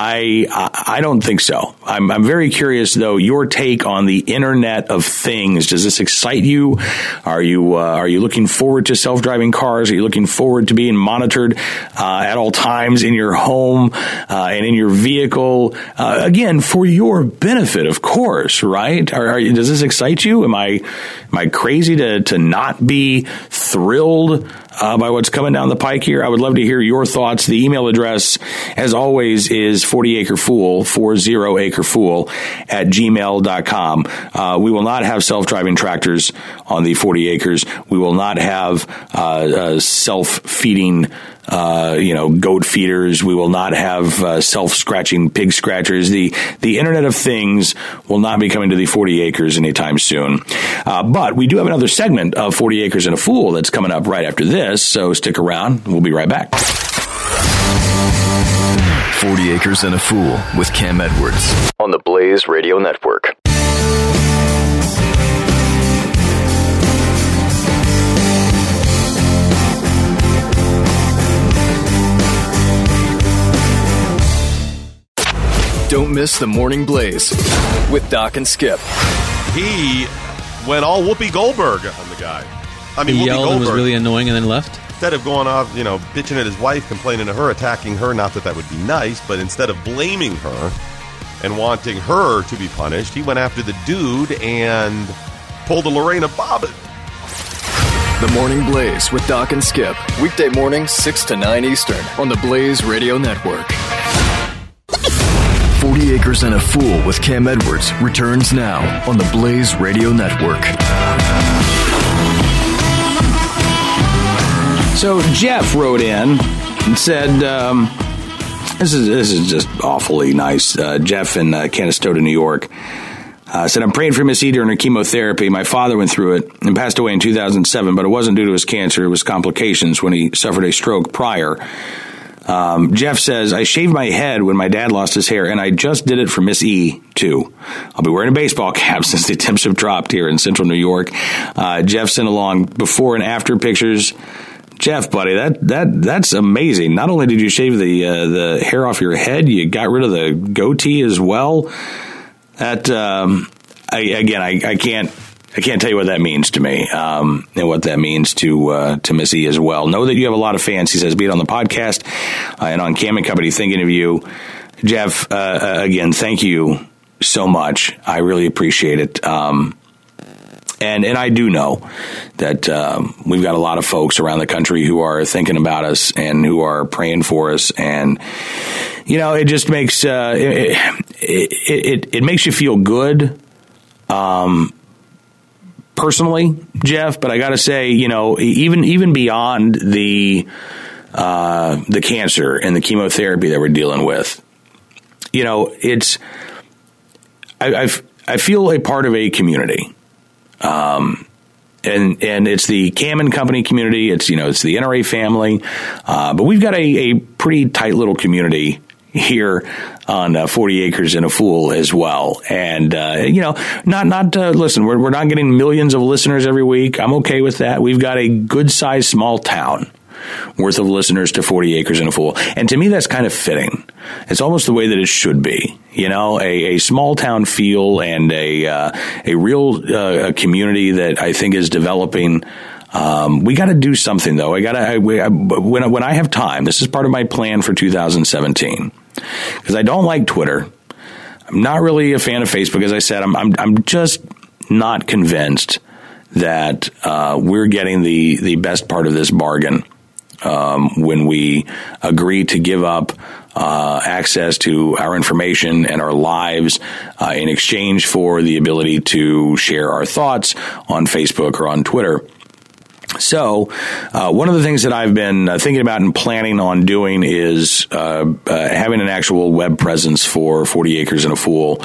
I I don't think so. I'm I'm very curious though your take on the Internet of Things. Does this excite you? Are you uh, are you looking forward to self driving cars? Are you looking forward to being monitored uh, at all times in your home uh, and in your vehicle? Uh, again, for your benefit, of course. Right? Are, are, does this excite you? Am I am I crazy to to not be thrilled? Uh, by what's coming down the pike here. I would love to hear your thoughts. The email address, as always, is 40 acre fool, 40 acre fool at gmail.com. Uh, we will not have self driving tractors on the 40 acres. We will not have uh, uh self feeding uh, you know, goat feeders. We will not have uh, self-scratching pig scratchers. The the Internet of Things will not be coming to the 40 acres anytime soon. Uh, but we do have another segment of 40 Acres and a Fool that's coming up right after this. So stick around. We'll be right back. 40 Acres and a Fool with Cam Edwards on the Blaze Radio Network. Don't miss the Morning Blaze with Doc and Skip. He went all Whoopi Goldberg on the guy. I mean, he Whoopi yelled Goldberg, and was really annoying and then left. Instead of going off, you know, bitching at his wife, complaining to her, attacking her, not that that would be nice, but instead of blaming her and wanting her to be punished, he went after the dude and pulled a Lorena Bobbitt. The Morning Blaze with Doc and Skip. Weekday morning, 6 to 9 Eastern on the Blaze Radio Network. 40 Acres and a Fool with Cam Edwards returns now on the Blaze Radio Network. So Jeff wrote in and said, um, "This is this is just awfully nice." Uh, Jeff in uh, Canastota, New York, uh, said, "I'm praying for Miss E during her chemotherapy. My father went through it and passed away in 2007, but it wasn't due to his cancer; it was complications when he suffered a stroke prior." Um, Jeff says, I shaved my head when my dad lost his hair, and I just did it for Miss E, too. I'll be wearing a baseball cap since the temps have dropped here in central New York. Uh, Jeff sent along before and after pictures. Jeff, buddy, that that that's amazing. Not only did you shave the uh, the hair off your head, you got rid of the goatee as well. That um, I, again, I, I can't I can't tell you what that means to me, um, and what that means to uh, to Missy as well. Know that you have a lot of fans. He says, be it on the podcast uh, and on Cam and Company, thinking of you, Jeff. Uh, uh, again, thank you so much. I really appreciate it. Um, and and I do know that um, we've got a lot of folks around the country who are thinking about us and who are praying for us, and you know, it just makes uh, it, it, it, it makes you feel good. Um, personally, Jeff, but I got to say, you know, even even beyond the uh, the cancer and the chemotherapy that we're dealing with, you know, it's I I've, I feel a part of a community. Um, and and it's the Cam and Company community. It's you know it's the NRA family, uh, but we've got a, a pretty tight little community here on uh, 40 acres and a fool as well. And, uh, you know, not, not, uh, listen, we're, we're not getting millions of listeners every week. I'm okay with that. We've got a good sized small town worth of listeners to 40 acres and a fool. And to me, that's kind of fitting. It's almost the way that it should be. You know, a, a small town feel and a, uh, a real uh, community that I think is developing. Um, we got to do something though. I got to, when, when I have time, this is part of my plan for 2017 because I don't like Twitter. I'm not really a fan of Facebook. As I said, I'm, I'm, I'm just not convinced that uh, we're getting the, the best part of this bargain um, when we agree to give up uh, access to our information and our lives uh, in exchange for the ability to share our thoughts on Facebook or on Twitter. So, uh, one of the things that I've been uh, thinking about and planning on doing is uh, uh having an actual web presence for 40 Acres and a Fool.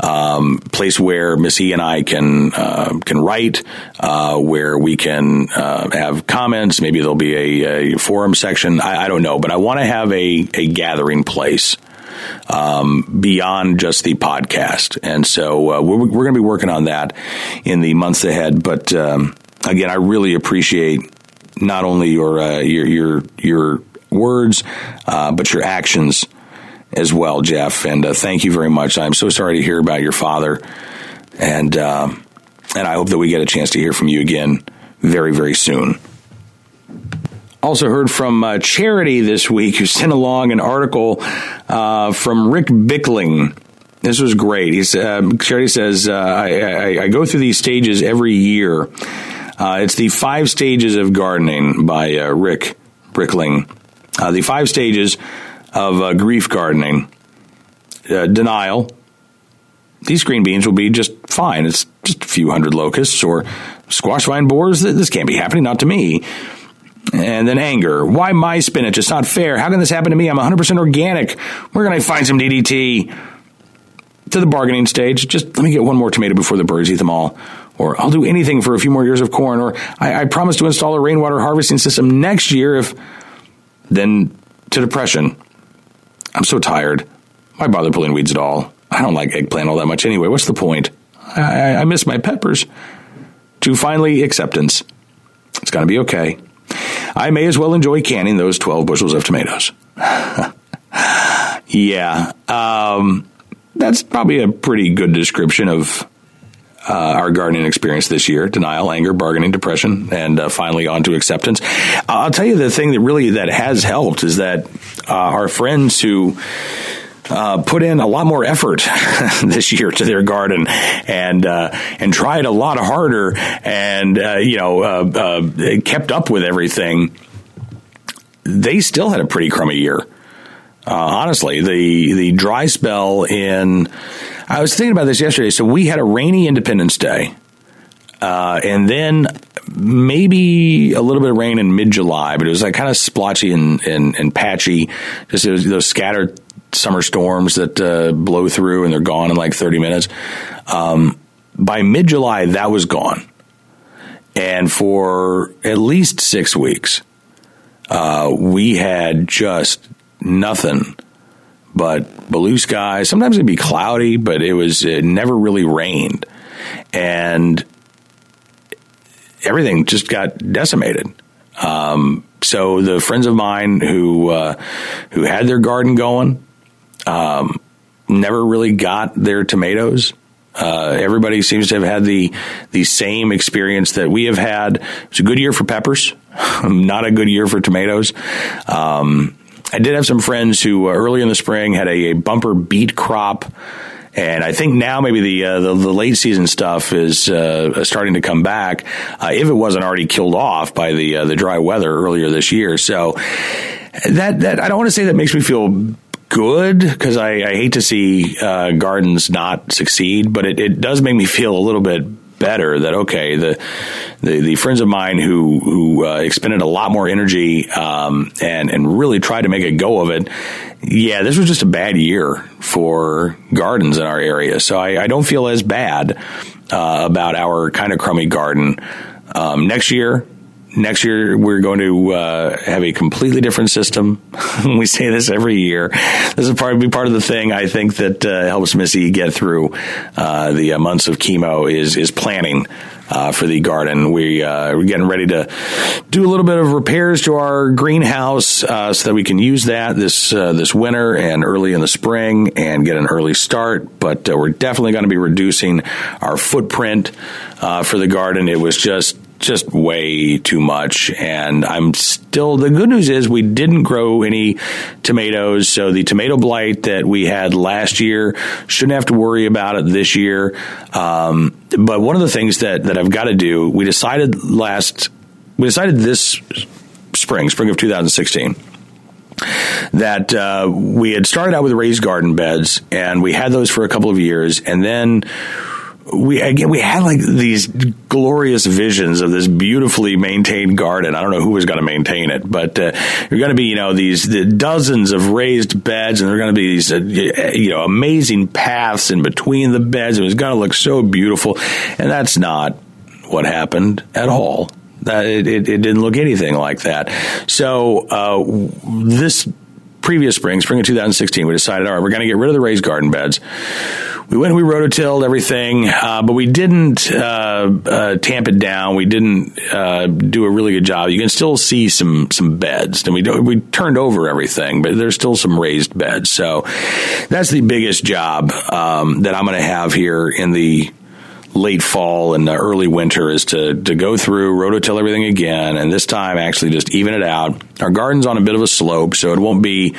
Um, place where Missy and I can uh, can write, uh, where we can have comments. Maybe there'll be a, a forum section. I, I, don't know, but I want to have a, a gathering place um, beyond just the podcast. And so uh, we're, we're going to be working on that in the months ahead. But um, again, I really appreciate not only your uh, your your your words, uh, but your actions as well, Jeff. And uh, thank you very much. I'm so sorry to hear about your father, and uh, and I hope that we get a chance to hear from you again very very soon. Also heard from uh, Charity this week, who sent along an article uh, from Rick Bickling. This was great. He's, Charity says, I, I, I go through these stages every year uh, it's the five stages of gardening by uh, Rick Brickling. Uh, the five stages of uh, grief gardening uh, denial. These green beans will be just fine. It's just a few hundred locusts or squash vine borers. This can't be happening, not to me. And then anger. Why my spinach? It's not fair. How can this happen to me? I'm 100% organic. Where can I find some DDT? To the bargaining stage. Just let me get one more tomato before the birds eat them all or I'll do anything for a few more years of corn, or I, I promise to install a rainwater harvesting system next year if. Then to depression. I'm so tired. Why bother pulling weeds at all? I don't like eggplant all that much anyway. What's the point? I, I miss my peppers. To finally acceptance. It's going to be okay. I may as well enjoy canning those 12 bushels of tomatoes. yeah. Um, that's probably a pretty good description of uh, our gardening experience this year denial anger bargaining depression and uh, finally on to acceptance i'll tell you the thing that really that has helped is that uh, our friends who uh, put in a lot more effort this year to their garden and uh, and tried a lot harder and uh, you know kept up with everything. They still had a pretty crummy year. Honestly, the the dry spell in I was thinking about this yesterday. So we had a rainy Independence Day. Uh, and then maybe a little bit of rain in mid July, but it was like kind of splotchy and, and, and patchy. Just those scattered summer storms that uh, blow through and they're gone in like 30 minutes. Um, by mid July, that was gone. And for at least six weeks, uh, we had just nothing but blue skies. Sometimes it'd be cloudy, but it was it never really rained, and everything just got decimated. Um, so the friends of mine who uh, who had their garden going um, never really got their tomatoes Uh, everybody seems to have had the the same experience that we have had. It's a good year for peppers, not a good year for tomatoes. Um, I did have some friends who uh, early in the spring had a, a, bumper beet crop. And I think now maybe the uh, the, the, late season stuff is uh, starting to come back, uh, if it wasn't already killed off by the uh, the dry weather earlier this year. So that that I don't want to say that makes me feel good because I, I, hate to see uh, gardens not succeed, but it, it, does make me feel a little bit better that okay the the, the friends of mine who who uh, expended a lot more energy um, and and really tried to make a go of it. Yeah, this was just a bad year for gardens in our area, so I, I don't feel as bad uh, about our kind of crummy garden. Um, next year, next year we're going to uh, have a completely different system. we say this every year. This is part be part of the thing I think that uh, helps Missy get through uh, the uh, months of chemo is is planning. Uh, for the garden, we uh, we're getting ready to do a little bit of repairs to our greenhouse so that we can use that this this winter and early in the spring and get an early start. But we're definitely going to be reducing our footprint for the garden. It was just just way too much. And I'm still, the good news is we didn't grow any tomatoes. So the tomato blight that we had last year shouldn't have to worry about it this year. Um, but one of the things that, that I've got to do, we decided last, we decided this spring, spring of 2016 that uh, we had started out with raised garden beds and we had those for a couple of years and then we again we had like these glorious visions of this beautifully maintained garden. I don't know who was going to maintain it, but uh, you're going to be you know these the dozens of raised beds, and there are going to be these uh, you know amazing paths in between the beds. It was going to look so beautiful, and that's not what happened at all. That it, it, it didn't look anything like that. So uh, this previous spring, spring of 2016, we decided, all right, we're going to get rid of the raised garden beds we went, we rototilled everything, uh, but we didn't uh, uh, tamp it down. We didn't uh, do a really good job. You can still see some some beds, and we we turned over everything, but there's still some raised beds. So that's the biggest job um, that I'm going to have here in the late fall and the early winter is to to go through rototill everything again, and this time actually just even it out. Our garden's on a bit of a slope, so it won't be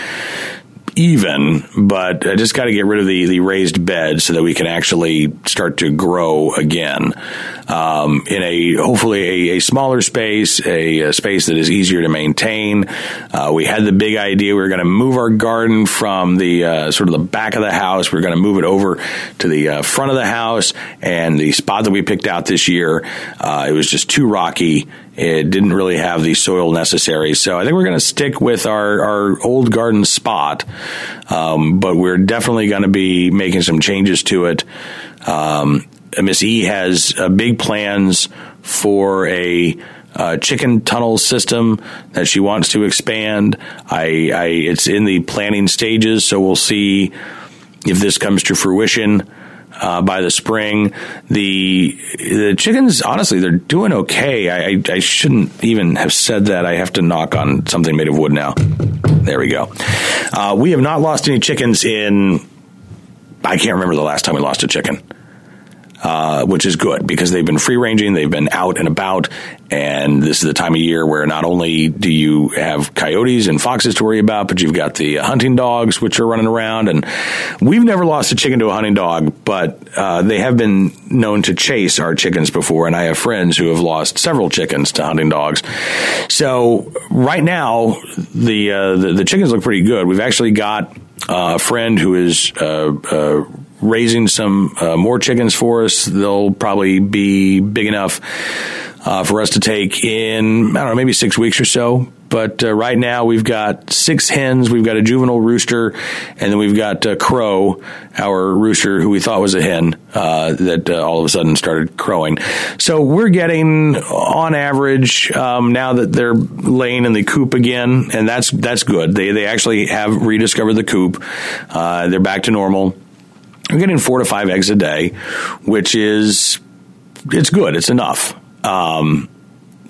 even, but I just got to get rid of the, the raised bed so that we can actually start to grow again um, in a hopefully a, a smaller space, a, a, space that is easier to maintain. Uh, we had the big idea we were going to move our garden from the uh, sort of the back of the house. We are going to move it over to the uh, front of the house, and the spot that we picked out this year, uh, it was just too rocky it didn't really have the soil necessary. So I think we're going to stick with our, our old garden spot, um, but we're definitely going to be making some changes to it. Um, Miss E has uh, big plans for a uh, chicken tunnel system that she wants to expand. I, I, it's in the planning stages, so we'll see if this comes to fruition uh, by the spring. The the chickens, honestly, they're doing okay. I, I, I, shouldn't even have said that. I have to knock on something made of wood now. There we go. Uh, we have not lost any chickens in. I can't remember the last time we lost a chicken. Uh, which is good because they've been free ranging, they've been out and about, and this is the time of year where not only do you have coyotes and foxes to worry about, but you've got the hunting dogs which are running around. And we've never lost a chicken to a hunting dog, but uh, they have been known to chase our chickens before, and I have friends who have lost several chickens to hunting dogs. So right now, the uh, the, the chickens look pretty good. We've actually got a friend who is uh, uh, raising some uh, more chickens for us. They'll probably be big enough uh, for us to take in, I don't know, maybe six weeks or so. But uh, right now we've got six hens, we've got a juvenile rooster, and then we've got uh, Crow, our rooster, who we thought was a hen, uh, that uh, all of a sudden started crowing. So we're getting, on average, um, now that they're laying in the coop again, and that's that's good. They they actually have rediscovered the coop. They're back to normal. We're getting four to five eggs a day, which is it's good. It's enough. Um,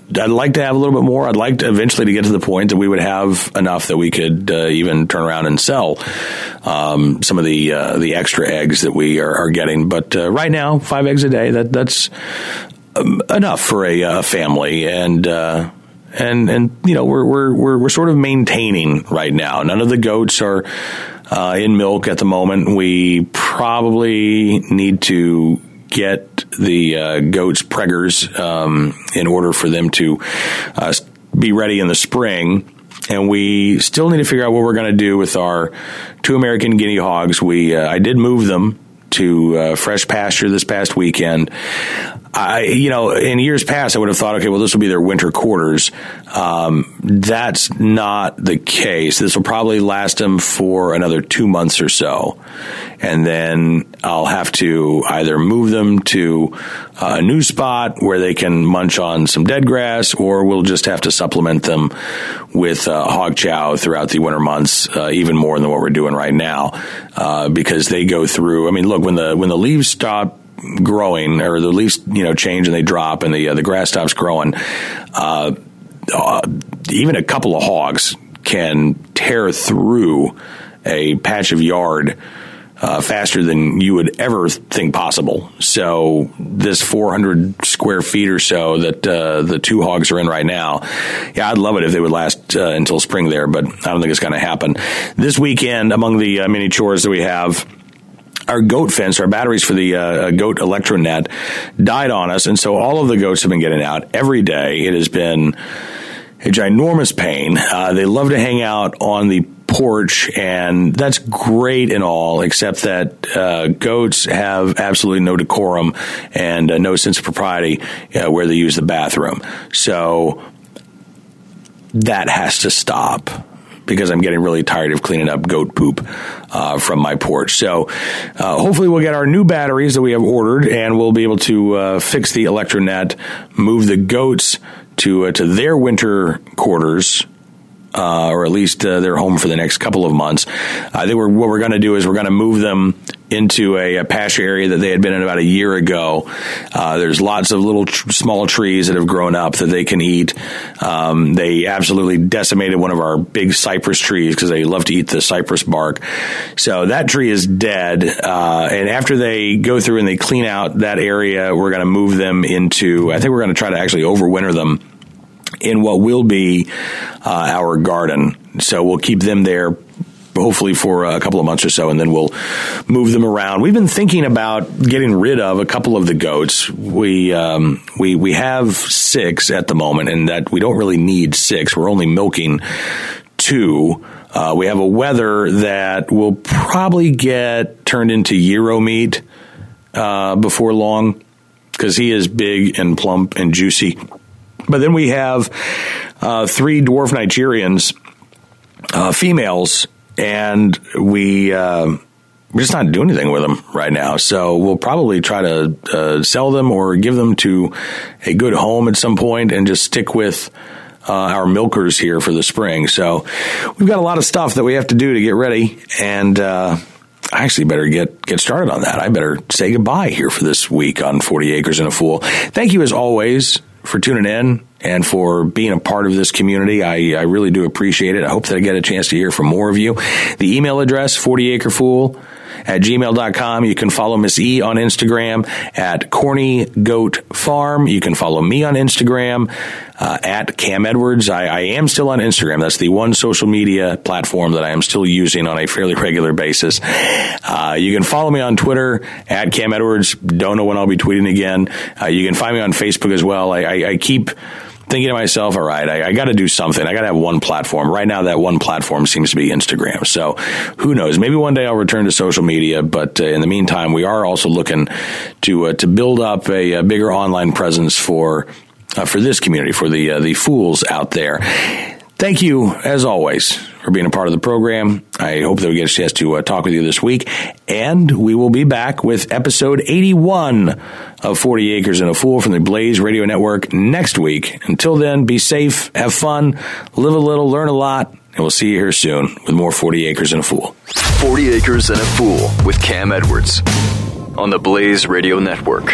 I'd like to have a little bit more. I'd like to eventually to get to the point that we would have enough that we could uh, even turn around and sell um, some of the uh, the extra eggs that we are, are getting. But uh, right now, five eggs a day that that's um, enough for a uh, family and. Uh, and and you know we're we're we're we're sort of maintaining right now. None of the goats are uh, in milk at the moment. We probably need to get the uh, goats preggers um, in order for them to uh, be ready in the spring. And we still need to figure out what we're going to do with our two American guinea hogs. We uh, I did move them to uh, fresh pasture this past weekend. I, you know, in years past, I would have thought, okay, well, this will be their winter quarters. Um, that's not the case. This will probably last them for another two months or so. And then I'll have to either move them to a new spot where they can munch on some dead grass, or we'll just have to supplement them with uh, hog chow throughout the winter months, uh, even more than what we're doing right now, uh, because they go through. I mean, look when the when the leaves stop growing or the leaves you know change and they drop and the uh, the grass stops growing uh, uh, even a couple of hogs can tear through a patch of yard uh, faster than you would ever think possible. So this 400 square feet or so that uh, the two hogs are in right now, yeah, I'd love it if they would last uh, until spring there, but I don't think it's going to happen. This weekend, among the uh, many chores that we have, our goat fence, our batteries for the uh, goat electronet died on us, and so all of the goats have been getting out every day. It has been a ginormous pain. Uh, they love to hang out on the porch, and that's great and all, except that uh, goats have absolutely no decorum and uh, no sense of propriety uh, where they use the bathroom. So that has to stop because I'm getting really tired of cleaning up goat poop uh, from my porch. So uh, hopefully we'll get our new batteries that we have ordered, and we'll be able to uh, fix the electronet, move the goats to uh, to their winter quarters uh, or at least uh, they're home for the next couple of months. I think what we're going to do is we're going to move them into a, a, pasture area that they had been in about a year ago. Uh, there's lots of little tr- small trees that have grown up that they can eat. Um, they absolutely decimated one of our big cypress trees because they love to eat the cypress bark. So that tree is dead. Uh, and after they go through and they clean out that area, we're going to move them into. I think we're going to try to actually overwinter them in what will be uh, our garden. So we'll keep them there hopefully for a couple of months or so, and then we'll move them around. We've been thinking about getting rid of a couple of the goats. We um, we we have six at the moment, and that we don't really need six. We're only milking two. Uh, we have a wether that will probably get turned into gyro meat uh, before long because he is big and plump and juicy. But then we have uh, three dwarf Nigerians, uh, females, and we. Uh, we're just not doing anything with them right now. So we'll probably try to uh, sell them or give them to a good home at some point and just stick with uh, our milkers here for the spring. So we've got a lot of stuff that we have to do to get ready. And uh, I actually better get, get started on that. I better say goodbye here for this week on 40 Acres and a Fool. Thank you as always for tuning in and for being a part of this community. I, I really do appreciate it. I hope that I get a chance to hear from more of you. The email address, 40acrefool at gmail.com. You can follow Miss E on Instagram at Corny Goat Farm. You can follow me on Instagram uh, at Cam Edwards. I, I, am still on Instagram. That's the one social media platform that I am still using on a fairly regular basis. Uh, you can follow me on Twitter at Cam Edwards. Don't know when I'll be tweeting again. Uh, you can find me on Facebook as well. I, I, I keep thinking to myself, all right, I, I got to do something. I got to have one platform. Right now, that one platform seems to be Instagram. So who knows? Maybe one day I'll return to social media. But uh, in the meantime, we are also looking to uh, to build up a, a, bigger online presence for uh, for this community, for the uh, the fools out there. Thank you, as always, for being a part of the program. I hope that we get a chance to uh, talk with you this week. And we will be back with episode 81 of 40 Acres and a Fool from the Blaze Radio Network next week. Until then, be safe, have fun, live a little, learn a lot, and we'll see you here soon with more 40 Acres and a Fool. 40 Acres and a Fool with Cam Edwards on the Blaze Radio Network.